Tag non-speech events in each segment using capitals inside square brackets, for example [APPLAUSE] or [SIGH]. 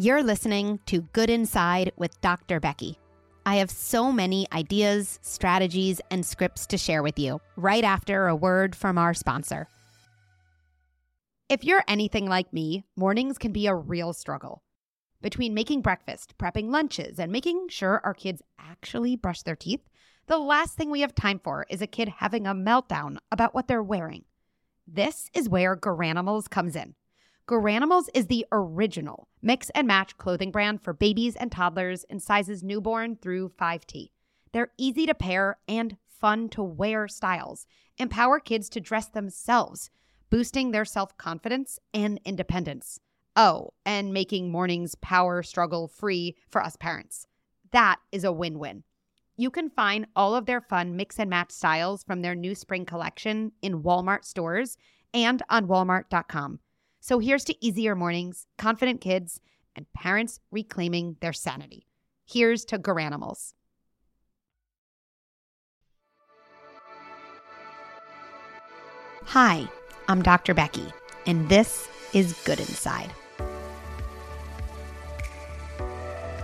You're listening to Good Inside with Dr. Becky. I have so many ideas, strategies, and scripts to share with you right after a word from our sponsor. If you're anything like me, mornings can be a real struggle. Between making breakfast, prepping lunches, and making sure our kids actually brush their teeth, the last thing we have time for is a kid having a meltdown about what they're wearing. This is where Garanimals comes in. Garanimals is the original mix and match clothing brand for babies and toddlers in sizes newborn through 5T. They're easy to pair and fun to wear styles, empower kids to dress themselves, boosting their self confidence and independence. Oh, and making mornings power struggle free for us parents. That is a win win. You can find all of their fun mix and match styles from their new spring collection in Walmart stores and on walmart.com. So here's to easier mornings, confident kids, and parents reclaiming their sanity. Here's to Garanimals. Hi, I'm Dr. Becky, and this is Good Inside.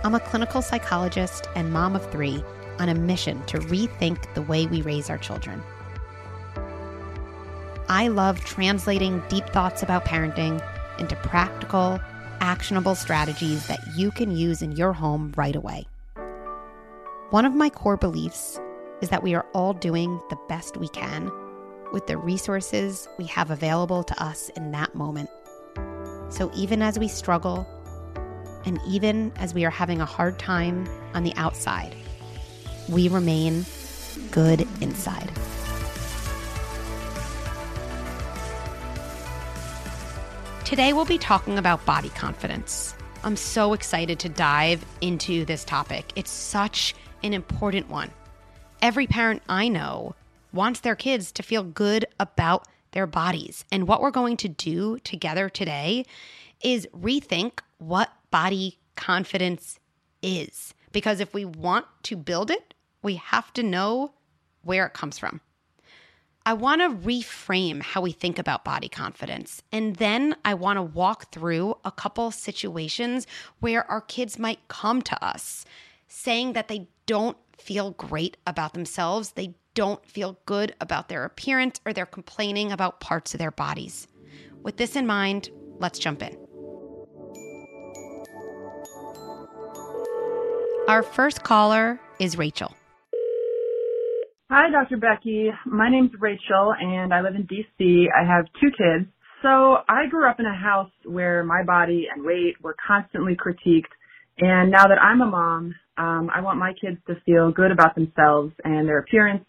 I'm a clinical psychologist and mom of three on a mission to rethink the way we raise our children. I love translating deep thoughts about parenting into practical, actionable strategies that you can use in your home right away. One of my core beliefs is that we are all doing the best we can with the resources we have available to us in that moment. So even as we struggle, and even as we are having a hard time on the outside, we remain good inside. Today, we'll be talking about body confidence. I'm so excited to dive into this topic. It's such an important one. Every parent I know wants their kids to feel good about their bodies. And what we're going to do together today is rethink what body confidence is. Because if we want to build it, we have to know where it comes from. I want to reframe how we think about body confidence. And then I want to walk through a couple situations where our kids might come to us saying that they don't feel great about themselves, they don't feel good about their appearance, or they're complaining about parts of their bodies. With this in mind, let's jump in. Our first caller is Rachel. Hi, Dr. Becky. My name's Rachel and I live in DC. I have two kids. So I grew up in a house where my body and weight were constantly critiqued. And now that I'm a mom, um, I want my kids to feel good about themselves and their appearance.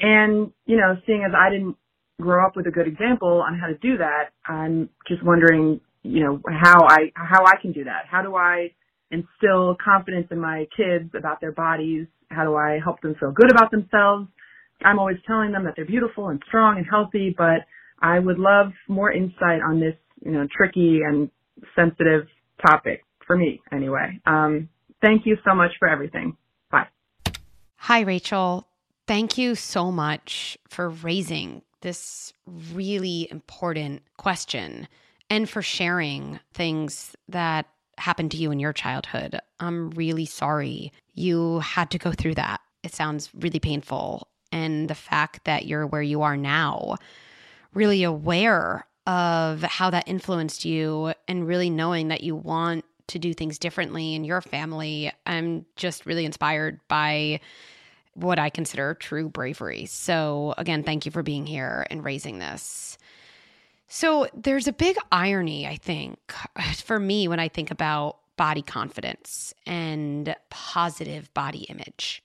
And, you know, seeing as I didn't grow up with a good example on how to do that, I'm just wondering, you know, how I, how I can do that. How do I instill confidence in my kids about their bodies how do I help them feel good about themselves? I'm always telling them that they're beautiful and strong and healthy, but I would love more insight on this, you know, tricky and sensitive topic for me anyway. Um, thank you so much for everything. Bye. Hi, Rachel. Thank you so much for raising this really important question and for sharing things that happened to you in your childhood. I'm really sorry you had to go through that. It sounds really painful. And the fact that you're where you are now, really aware of how that influenced you and really knowing that you want to do things differently in your family, I'm just really inspired by what I consider true bravery. So, again, thank you for being here and raising this. So there's a big irony, I think, [SIGHS] for me when I think about body confidence and positive body image.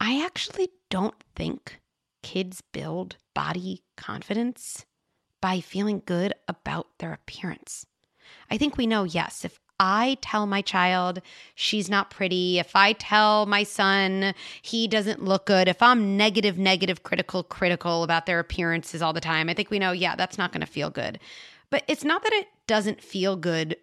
I actually don't think kids build body confidence by feeling good about their appearance. I think we know, yes, if I tell my child she's not pretty, if I tell my son he doesn't look good, if I'm negative, negative, critical, critical about their appearances all the time, I think we know, yeah, that's not going to feel good. But it's not that it doesn't feel good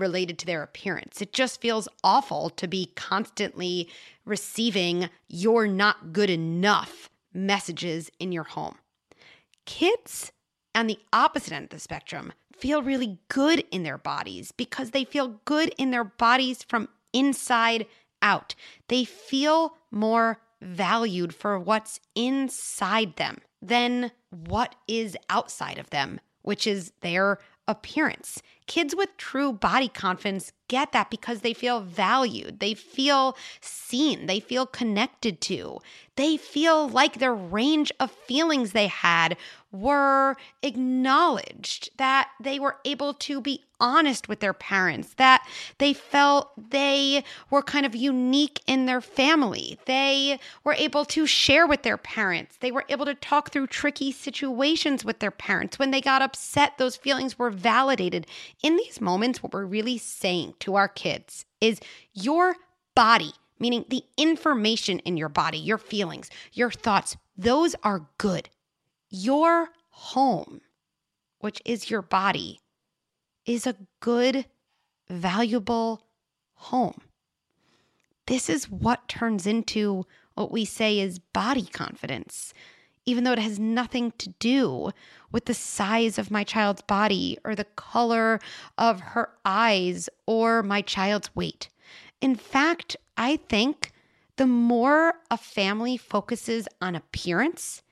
related to their appearance. It just feels awful to be constantly receiving you're not good enough messages in your home. Kids on the opposite end of the spectrum feel really good in their bodies because they feel good in their bodies from inside out. They feel more valued for what's inside them than what is outside of them, which is their appearance. Kids with true body confidence get that because they feel valued, they feel seen, they feel connected to, they feel like their range of feelings they had were acknowledged, that they were able to be honest with their parents, that they felt they were kind of unique in their family. They were able to share with their parents. They were able to talk through tricky situations with their parents. When they got upset, those feelings were validated. In these moments, what we're really saying to our kids is your body, meaning the information in your body, your feelings, your thoughts, those are good. Your home, which is your body, is a good, valuable home. This is what turns into what we say is body confidence, even though it has nothing to do with the size of my child's body or the color of her eyes or my child's weight. In fact, I think the more a family focuses on appearance,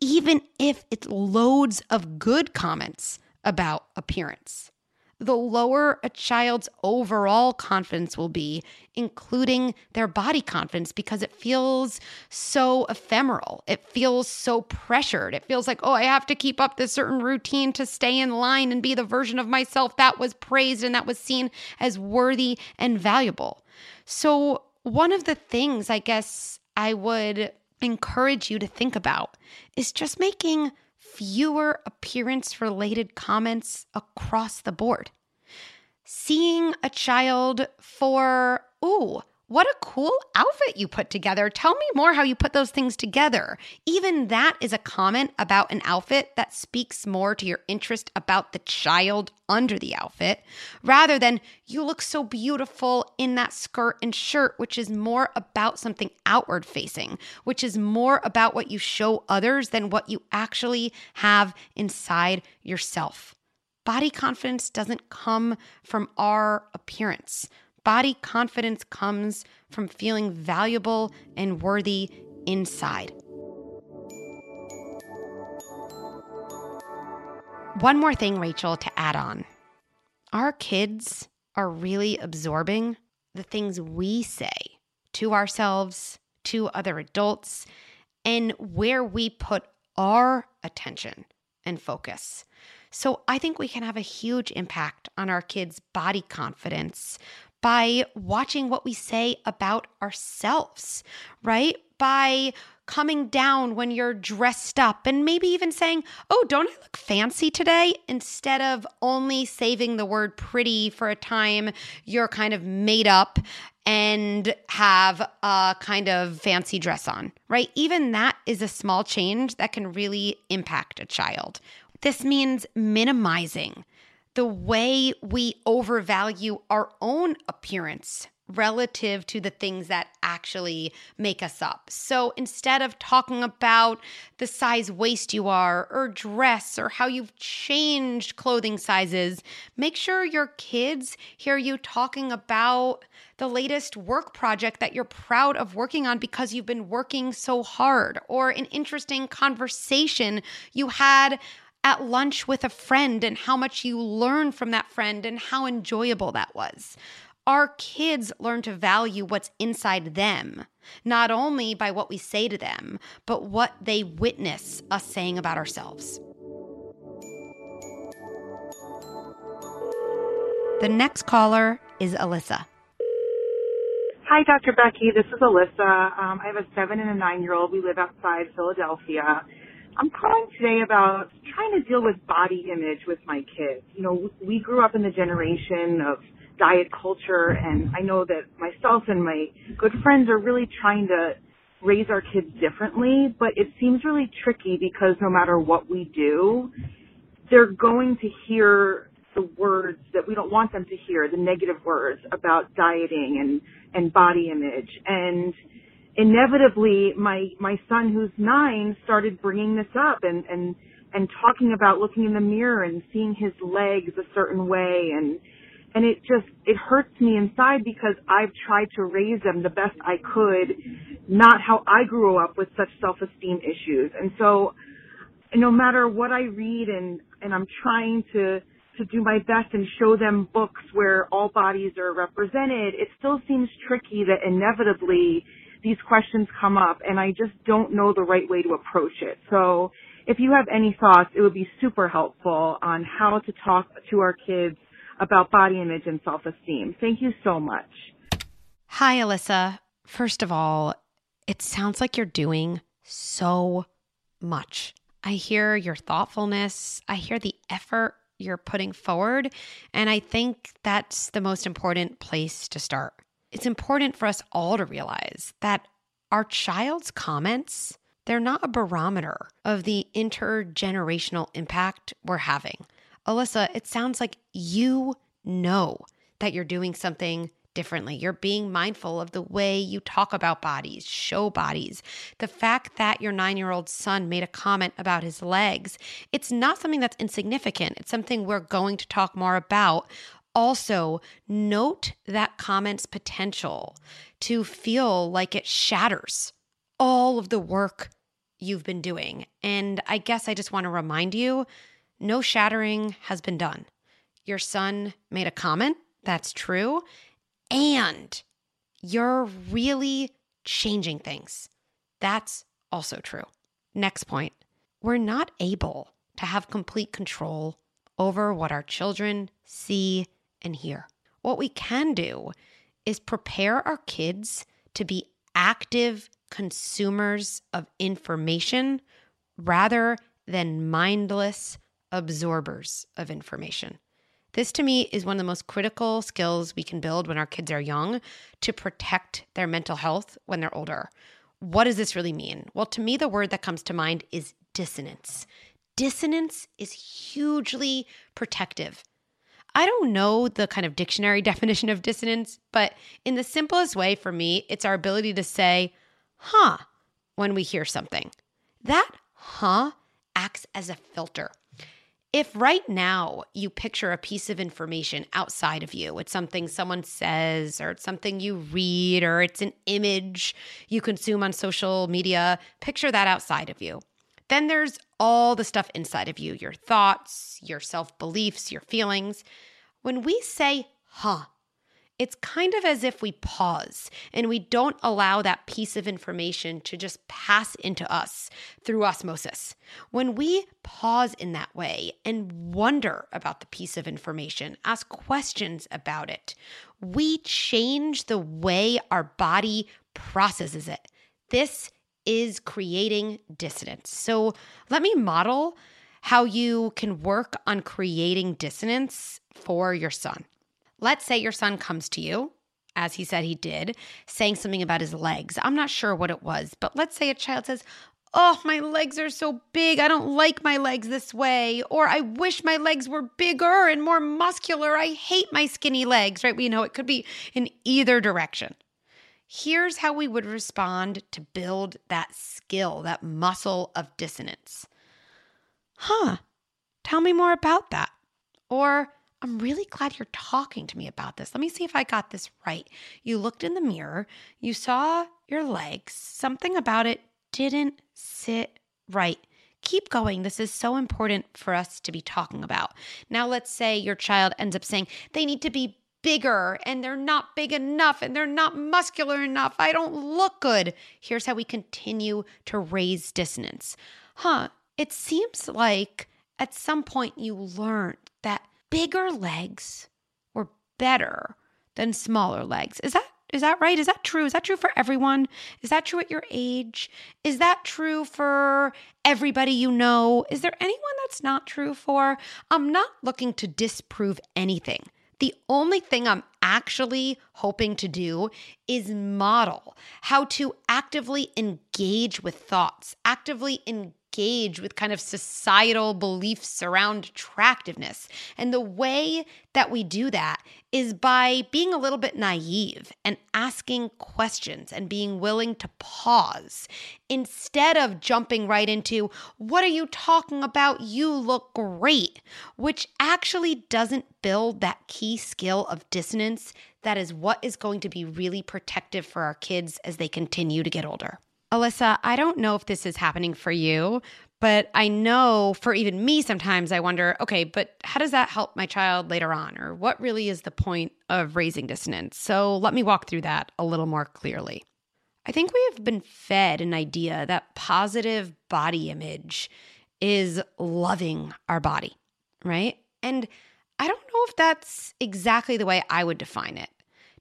even if it's loads of good comments about appearance. The lower a child's overall confidence will be, including their body confidence, because it feels so ephemeral. It feels so pressured. It feels like, oh, I have to keep up this certain routine to stay in line and be the version of myself that was praised and that was seen as worthy and valuable. So, one of the things I guess I would encourage you to think about is just making fewer appearance related comments across the board. Seeing a child for, ooh, what a cool outfit you put together. Tell me more how you put those things together. Even that is a comment about an outfit that speaks more to your interest about the child under the outfit rather than you look so beautiful in that skirt and shirt, which is more about something outward facing, which is more about what you show others than what you actually have inside yourself. Body confidence doesn't come from our appearance. Body confidence comes from feeling valuable and worthy inside. One more thing, Rachel, to add on. Our kids are really absorbing the things we say to ourselves, to other adults, and where we put our attention and focus. So I think we can have a huge impact on our kids' body confidence by watching what we say about ourselves, right? By coming down when you're dressed up and maybe even saying, Oh, don't I look fancy today? Instead of only saving the word pretty for a time you're kind of made up and have a kind of fancy dress on, right? Even that is a small change that can really impact a child. This means minimizing the way we overvalue our own appearance relative to the things that actually make us up. So instead of talking about the size waist you are, or dress, or how you've changed clothing sizes, make sure your kids hear you talking about the latest work project that you're proud of working on because you've been working so hard, or an interesting conversation you had at lunch with a friend and how much you learned from that friend and how enjoyable that was. Our kids learn to value what's inside them, not only by what we say to them, but what they witness us saying about ourselves. The next caller is Alyssa. Hi, Dr. Becky. This is Alyssa. Um, I have a seven and a nine year old. We live outside Philadelphia. I'm calling today about trying to deal with body image with my kids. You know, we grew up in the generation of diet culture and I know that myself and my good friends are really trying to raise our kids differently, but it seems really tricky because no matter what we do, they're going to hear the words that we don't want them to hear, the negative words about dieting and, and body image. And inevitably my my son who's nine started bringing this up and and and talking about looking in the mirror and seeing his legs a certain way and and it just it hurts me inside because I've tried to raise them the best I could, not how I grew up with such self-esteem issues. And so no matter what I read and and I'm trying to to do my best and show them books where all bodies are represented, it still seems tricky that inevitably these questions come up and I just don't know the right way to approach it. So if you have any thoughts, it would be super helpful on how to talk to our kids about body image and self esteem. Thank you so much. Hi, Alyssa. First of all, it sounds like you're doing so much. I hear your thoughtfulness, I hear the effort you're putting forward, and I think that's the most important place to start. It's important for us all to realize that our child's comments, they're not a barometer of the intergenerational impact we're having. Alyssa, it sounds like you know that you're doing something differently. You're being mindful of the way you talk about bodies, show bodies. The fact that your nine year old son made a comment about his legs, it's not something that's insignificant. It's something we're going to talk more about. Also, note that comment's potential to feel like it shatters all of the work you've been doing. And I guess I just want to remind you no shattering has been done. Your son made a comment, that's true, and you're really changing things. That's also true. Next point we're not able to have complete control over what our children see and hear. What we can do is prepare our kids to be active consumers of information rather than mindless absorbers of information. This to me is one of the most critical skills we can build when our kids are young to protect their mental health when they're older. What does this really mean? Well, to me, the word that comes to mind is dissonance. Dissonance is hugely protective. I don't know the kind of dictionary [LAUGHS] definition of dissonance, but in the simplest way for me, it's our ability to say, huh, when we hear something. That huh acts as a filter. If right now you picture a piece of information outside of you, it's something someone says, or it's something you read, or it's an image you consume on social media, picture that outside of you. Then there's all the stuff inside of you your thoughts, your self beliefs, your feelings. When we say, huh, it's kind of as if we pause and we don't allow that piece of information to just pass into us through osmosis. When we pause in that way and wonder about the piece of information, ask questions about it, we change the way our body processes it. This is creating dissonance. So let me model how you can work on creating dissonance for your son. Let's say your son comes to you, as he said he did, saying something about his legs. I'm not sure what it was, but let's say a child says, Oh, my legs are so big. I don't like my legs this way. Or I wish my legs were bigger and more muscular. I hate my skinny legs, right? We know it could be in either direction. Here's how we would respond to build that skill, that muscle of dissonance. Huh, tell me more about that. Or, I'm really glad you're talking to me about this. Let me see if I got this right. You looked in the mirror, you saw your legs, something about it didn't sit right. Keep going. This is so important for us to be talking about. Now, let's say your child ends up saying they need to be bigger and they're not big enough and they're not muscular enough. I don't look good. Here's how we continue to raise dissonance. Huh, it seems like at some point you learned that bigger legs were better than smaller legs. Is that is that right? Is that true? Is that true for everyone? Is that true at your age? Is that true for everybody you know? Is there anyone that's not true for? I'm not looking to disprove anything. The only thing I'm actually hoping to do is model how to actively engage with thoughts, actively engage engage with kind of societal beliefs around attractiveness. And the way that we do that is by being a little bit naive and asking questions and being willing to pause instead of jumping right into, What are you talking about? You look great, which actually doesn't build that key skill of dissonance that is what is going to be really protective for our kids as they continue to get older. Alyssa, I don't know if this is happening for you, but I know for even me, sometimes I wonder, okay, but how does that help my child later on? Or what really is the point of raising dissonance? So let me walk through that a little more clearly. I think we have been fed an idea that positive body image is loving our body, right? And I don't know if that's exactly the way I would define it.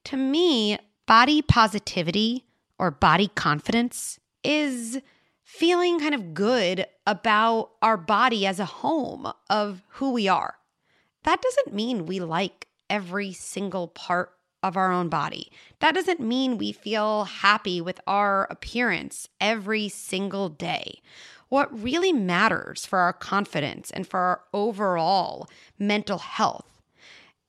To me, body positivity or body confidence is feeling kind of good about our body as a home of who we are. That doesn't mean we like every single part of our own body. That doesn't mean we feel happy with our appearance every single day. What really matters for our confidence and for our overall mental health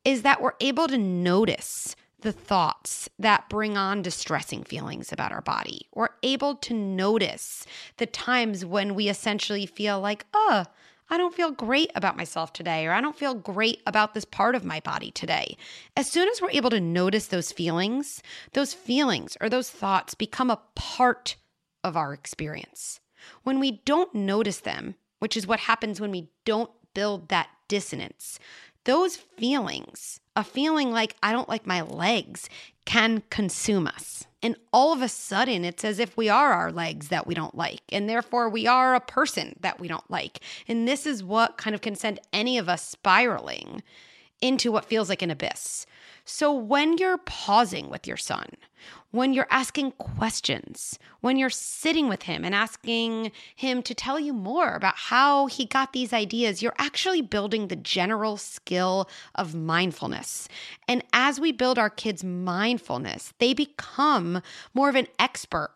is that we're able to notice the thoughts that bring on distressing feelings about our body. We're able to notice the times when we essentially feel like, oh, I don't feel great about myself today, or I don't feel great about this part of my body today. As soon as we're able to notice those feelings, those feelings or those thoughts become a part of our experience. When we don't notice them, which is what happens when we don't build that dissonance, those feelings, a feeling like I don't like my legs, can consume us. And all of a sudden, it's as if we are our legs that we don't like, and therefore we are a person that we don't like. And this is what kind of can send any of us spiraling into what feels like an abyss. So when you're pausing with your son, when you're asking questions, when you're sitting with him and asking him to tell you more about how he got these ideas, you're actually building the general skill of mindfulness. And as we build our kids' mindfulness, they become more of an expert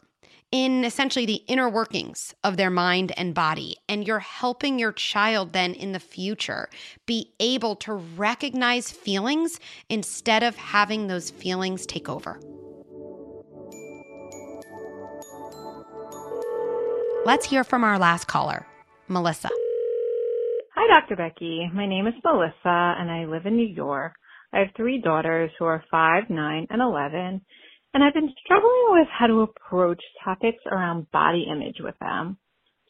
in essentially the inner workings of their mind and body. And you're helping your child then in the future be able to recognize feelings instead of having those feelings take over. Let's hear from our last caller, Melissa. Hi, Dr. Becky. My name is Melissa and I live in New York. I have three daughters who are 5, 9, and 11, and I've been struggling with how to approach topics around body image with them.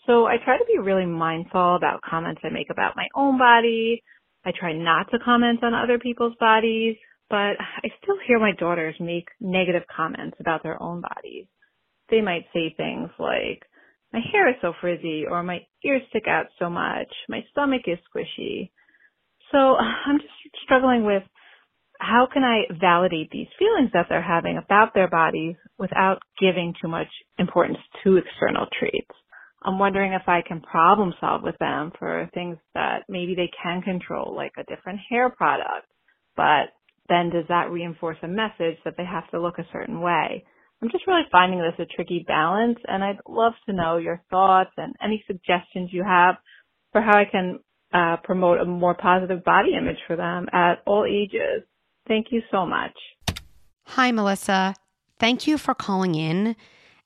So I try to be really mindful about comments I make about my own body. I try not to comment on other people's bodies, but I still hear my daughters make negative comments about their own bodies. They might say things like, my hair is so frizzy or my ears stick out so much. My stomach is squishy. So [LAUGHS] I'm just struggling with how can I validate these feelings that they're having about their bodies without giving too much importance to external traits. I'm wondering if I can problem solve with them for things that maybe they can control, like a different hair product. But then does that reinforce a message that they have to look a certain way? I'm just really finding this a tricky balance and I'd love to know your thoughts and any suggestions you have for how I can uh, promote a more positive body image for them at all ages. Thank you so much. Hi, Melissa. Thank you for calling in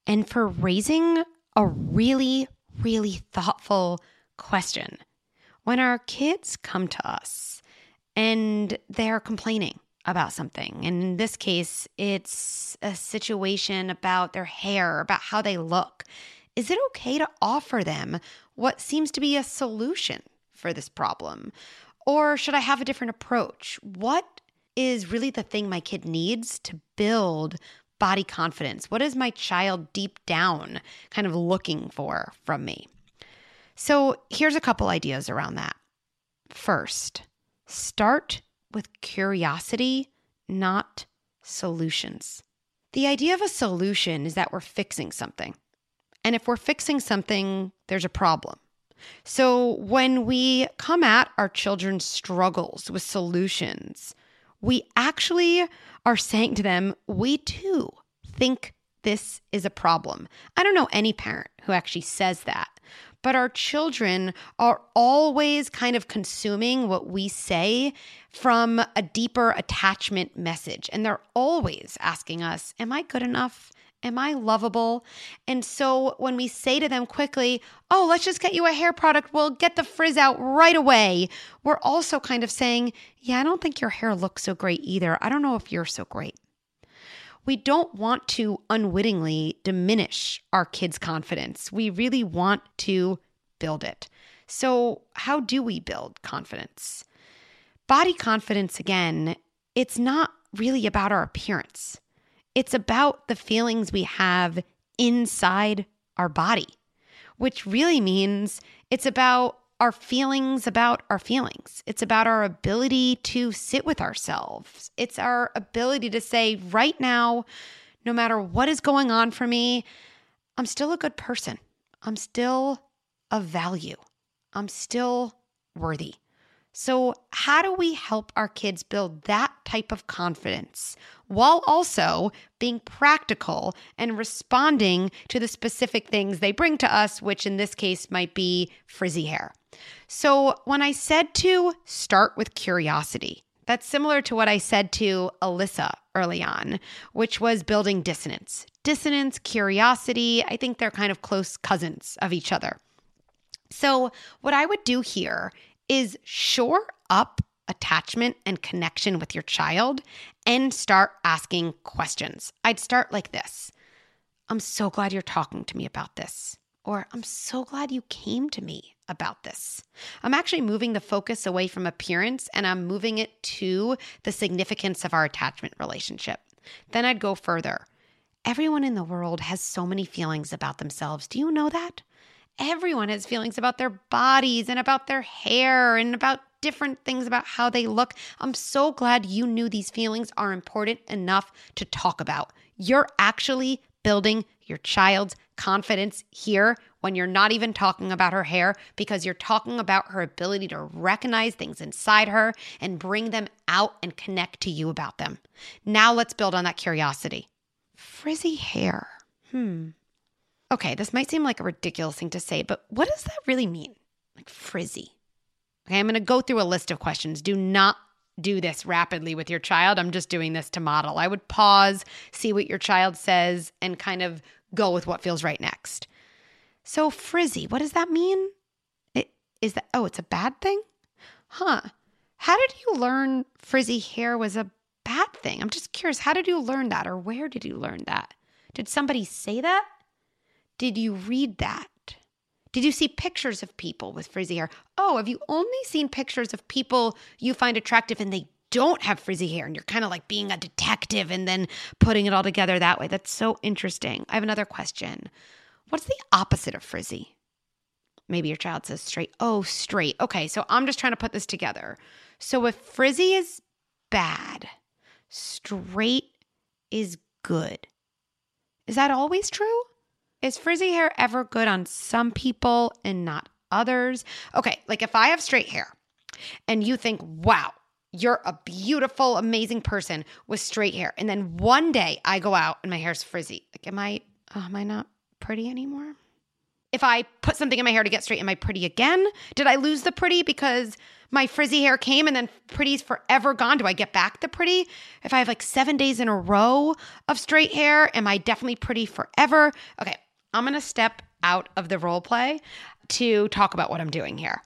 and for raising a really, really thoughtful question. When our kids come to us and they're complaining, about something. And in this case, it's a situation about their hair, about how they look. Is it okay to offer them what seems to be a solution for this problem? Or should I have a different approach? What is really the thing my kid needs to build body confidence? What is my child deep down kind of looking for from me? So here's a couple ideas around that. First, start with curiosity, not solutions. The idea of a solution is that we're fixing something. And if we're fixing something, there's a problem. So when we come at our children's struggles with solutions, we actually are saying to them, we too think this is a problem. I don't know any parent who actually says that, but our children are always kind of consuming what we say from a deeper attachment message. And they're always asking us, Am I good enough? Am I lovable? And so when we say to them quickly, Oh, let's just get you a hair product, we'll get the frizz out right away, we're also kind of saying, Yeah, I don't think your hair looks so great either. I don't know if you're so great. We don't want to unwittingly diminish our kids' confidence. We really want to build it. So, how do we build confidence? Body confidence, again, it's not really about our appearance. It's about the feelings we have inside our body, which really means it's about our feelings about our feelings. It's about our ability to sit with ourselves. It's our ability to say, right now, no matter what is going on for me, I'm still a good person. I'm still of value. I'm still worthy. So, how do we help our kids build that type of confidence while also being practical and responding to the specific things they bring to us, which in this case might be frizzy hair? So, when I said to start with curiosity, that's similar to what I said to Alyssa early on, which was building dissonance. Dissonance, curiosity, I think they're kind of close cousins of each other. So, what I would do here is shore up attachment and connection with your child and start asking questions. I'd start like this I'm so glad you're talking to me about this. Or I'm so glad you came to me about this. I'm actually moving the focus away from appearance and I'm moving it to the significance of our attachment relationship. Then I'd go further. Everyone in the world has so many feelings about themselves. Do you know that? Everyone has feelings about their bodies and about their hair and about different things about how they look. I'm so glad you knew these feelings are important enough to talk about. You're actually building your child's confidence here when you're not even talking about her hair because you're talking about her ability to recognize things inside her and bring them out and connect to you about them. Now let's build on that curiosity. Frizzy hair. Hmm. Okay, this might seem like a ridiculous thing to say, but what does that really mean? Like frizzy. Okay, I'm going to go through a list of questions. Do not do this rapidly with your child. I'm just doing this to model. I would pause, see what your child says, and kind of go with what feels right next. So, frizzy, what does that mean? It, is that, oh, it's a bad thing? Huh. How did you learn frizzy hair was a bad thing? I'm just curious. How did you learn that, or where did you learn that? Did somebody say that? Did you read that? Did you see pictures of people with frizzy hair? Oh, have you only seen pictures of people you find attractive and they don't have frizzy hair and you're kind of like being a detective and then putting it all together that way? That's so interesting. I have another question. What's the opposite of frizzy? Maybe your child says straight. Oh, straight. Okay, so I'm just trying to put this together. So if frizzy is bad, straight is good. Is that always true? Is frizzy hair ever good on some people and not others? Okay, like if I have straight hair and you think, wow, you're a beautiful, amazing person with straight hair. And then one day I go out and my hair's frizzy. Like, am I, oh, am I not pretty anymore? If I put something in my hair to get straight, am I pretty again? Did I lose the pretty because my frizzy hair came and then pretty's forever gone? Do I get back the pretty? If I have like seven days in a row of straight hair, am I definitely pretty forever? Okay, I'm going to step out of the role play to talk about what I'm doing here.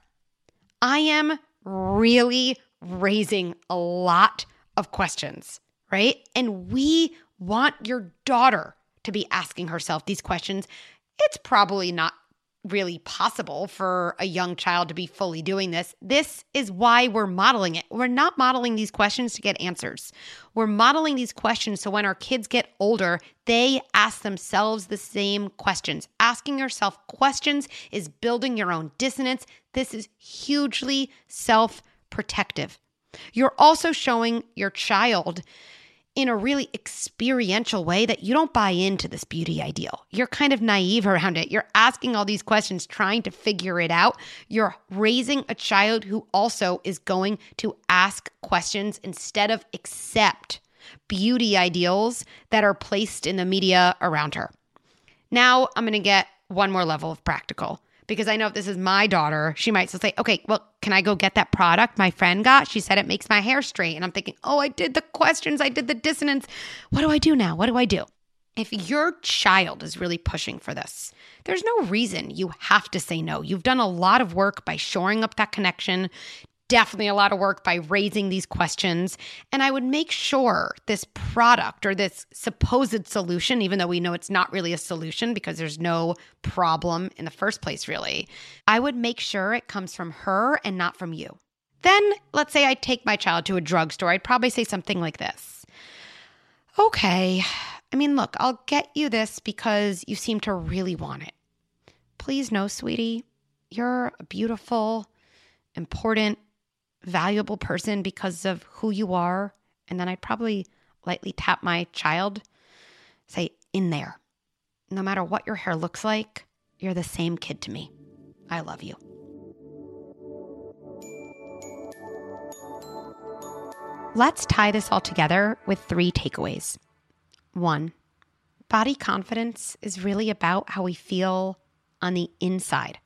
I am really raising a lot of questions, right? And we want your daughter to be asking herself these questions. It's probably not really possible for a young child to be fully doing this. This is why we're modeling it. We're not modeling these questions to get answers. We're modeling these questions so when our kids get older, they ask themselves the same questions. Asking yourself questions is building your own dissonance. This is hugely self protective. You're also showing your child in a really experiential way that you don't buy into this beauty ideal. You're kind of naive around it. You're asking all these questions, trying to figure it out. You're raising a child who also is going to ask questions instead of accept beauty ideals that are placed in the media around her. Now, I'm going to get one more level of practical because I know if this is my daughter, she might still say, okay, well, can I go get that product my friend got? She said it makes my hair straight. And I'm thinking, oh, I did the questions, I did the dissonance. What do I do now? What do I do? If your child is really pushing for this, there's no reason you have to say no. You've done a lot of work by shoring up that connection, definitely a lot of work by raising these questions. And I would make sure this product or this supposed solution, even though we know it's not really a solution because there's no problem in the first place, really, I would make sure it comes from her and not from you. Then let's say I take my child to a drugstore. I'd probably say something like this Okay, I mean, look, I'll get you this because you seem to really want it. Please know, sweetie, you're a beautiful, important, valuable person because of who you are. And then I'd probably lightly tap my child, say, in there. No matter what your hair looks like, you're the same kid to me. I love you. Let's tie this all together with three takeaways. One, body confidence is really about how we feel on the inside.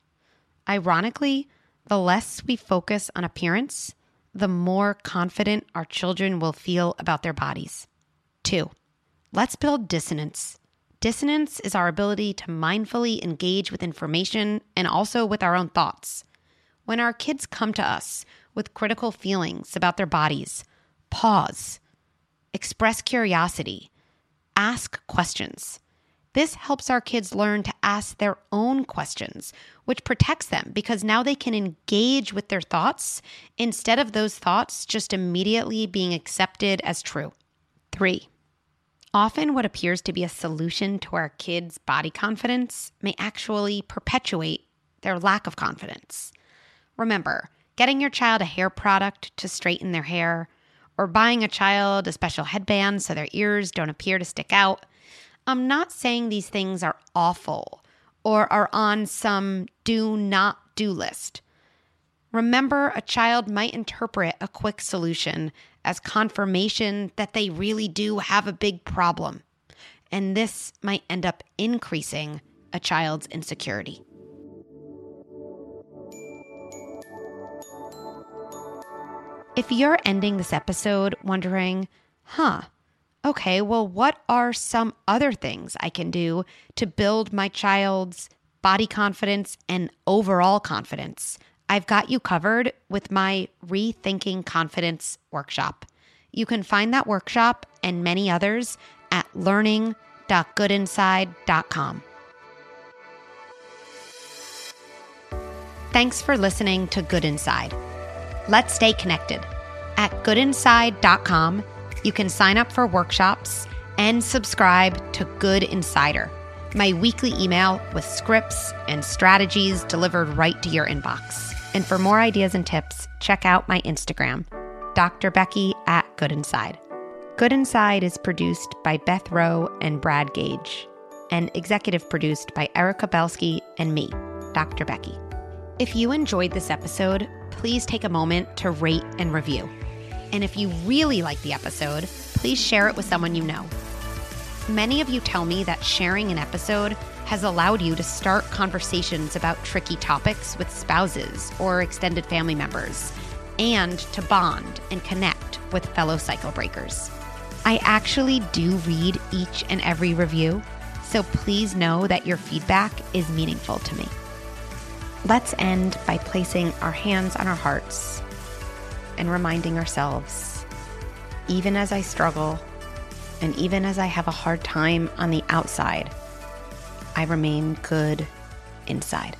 Ironically, the less we focus on appearance, the more confident our children will feel about their bodies. Two, let's build dissonance. Dissonance is our ability to mindfully engage with information and also with our own thoughts. When our kids come to us with critical feelings about their bodies, pause, express curiosity, ask questions. This helps our kids learn to ask their own questions, which protects them because now they can engage with their thoughts instead of those thoughts just immediately being accepted as true. Three, often what appears to be a solution to our kids' body confidence may actually perpetuate their lack of confidence. Remember, getting your child a hair product to straighten their hair, or buying a child a special headband so their ears don't appear to stick out I'm not saying these things are awful or are on some do not do list. Remember, a child might interpret a quick solution as confirmation that they really do have a big problem, and this might end up increasing a child's insecurity. If you're ending this episode wondering, huh, okay, well, what are some other things I can do to build my child's body confidence and overall confidence? I've got you covered with my Rethinking Confidence workshop. You can find that workshop and many others at learning.goodinside.com. Thanks for listening to Good Inside. Let's stay connected. At goodinside.com, you can sign up for workshops and subscribe to Good Insider, my weekly email with scripts and strategies delivered right to your inbox. And for more ideas and tips, check out my Instagram, Dr. Becky at Good Inside. Good Inside is produced by Beth Rowe and Brad Gage, and executive produced by Erica Belsky and me, Dr. Becky. If you enjoyed this episode, please take a moment to rate and review. And if you really like the episode, please share it with someone you know. Many of you tell me that sharing an episode has allowed you to start conversations about tricky topics with spouses or extended family members, and to bond and connect with fellow cycle breakers. I actually do read each and every review, so please know that your feedback is meaningful to me. Let's end by placing our hands on our hearts and reminding ourselves even as I struggle and even as I have a hard time on the outside, I remain good inside.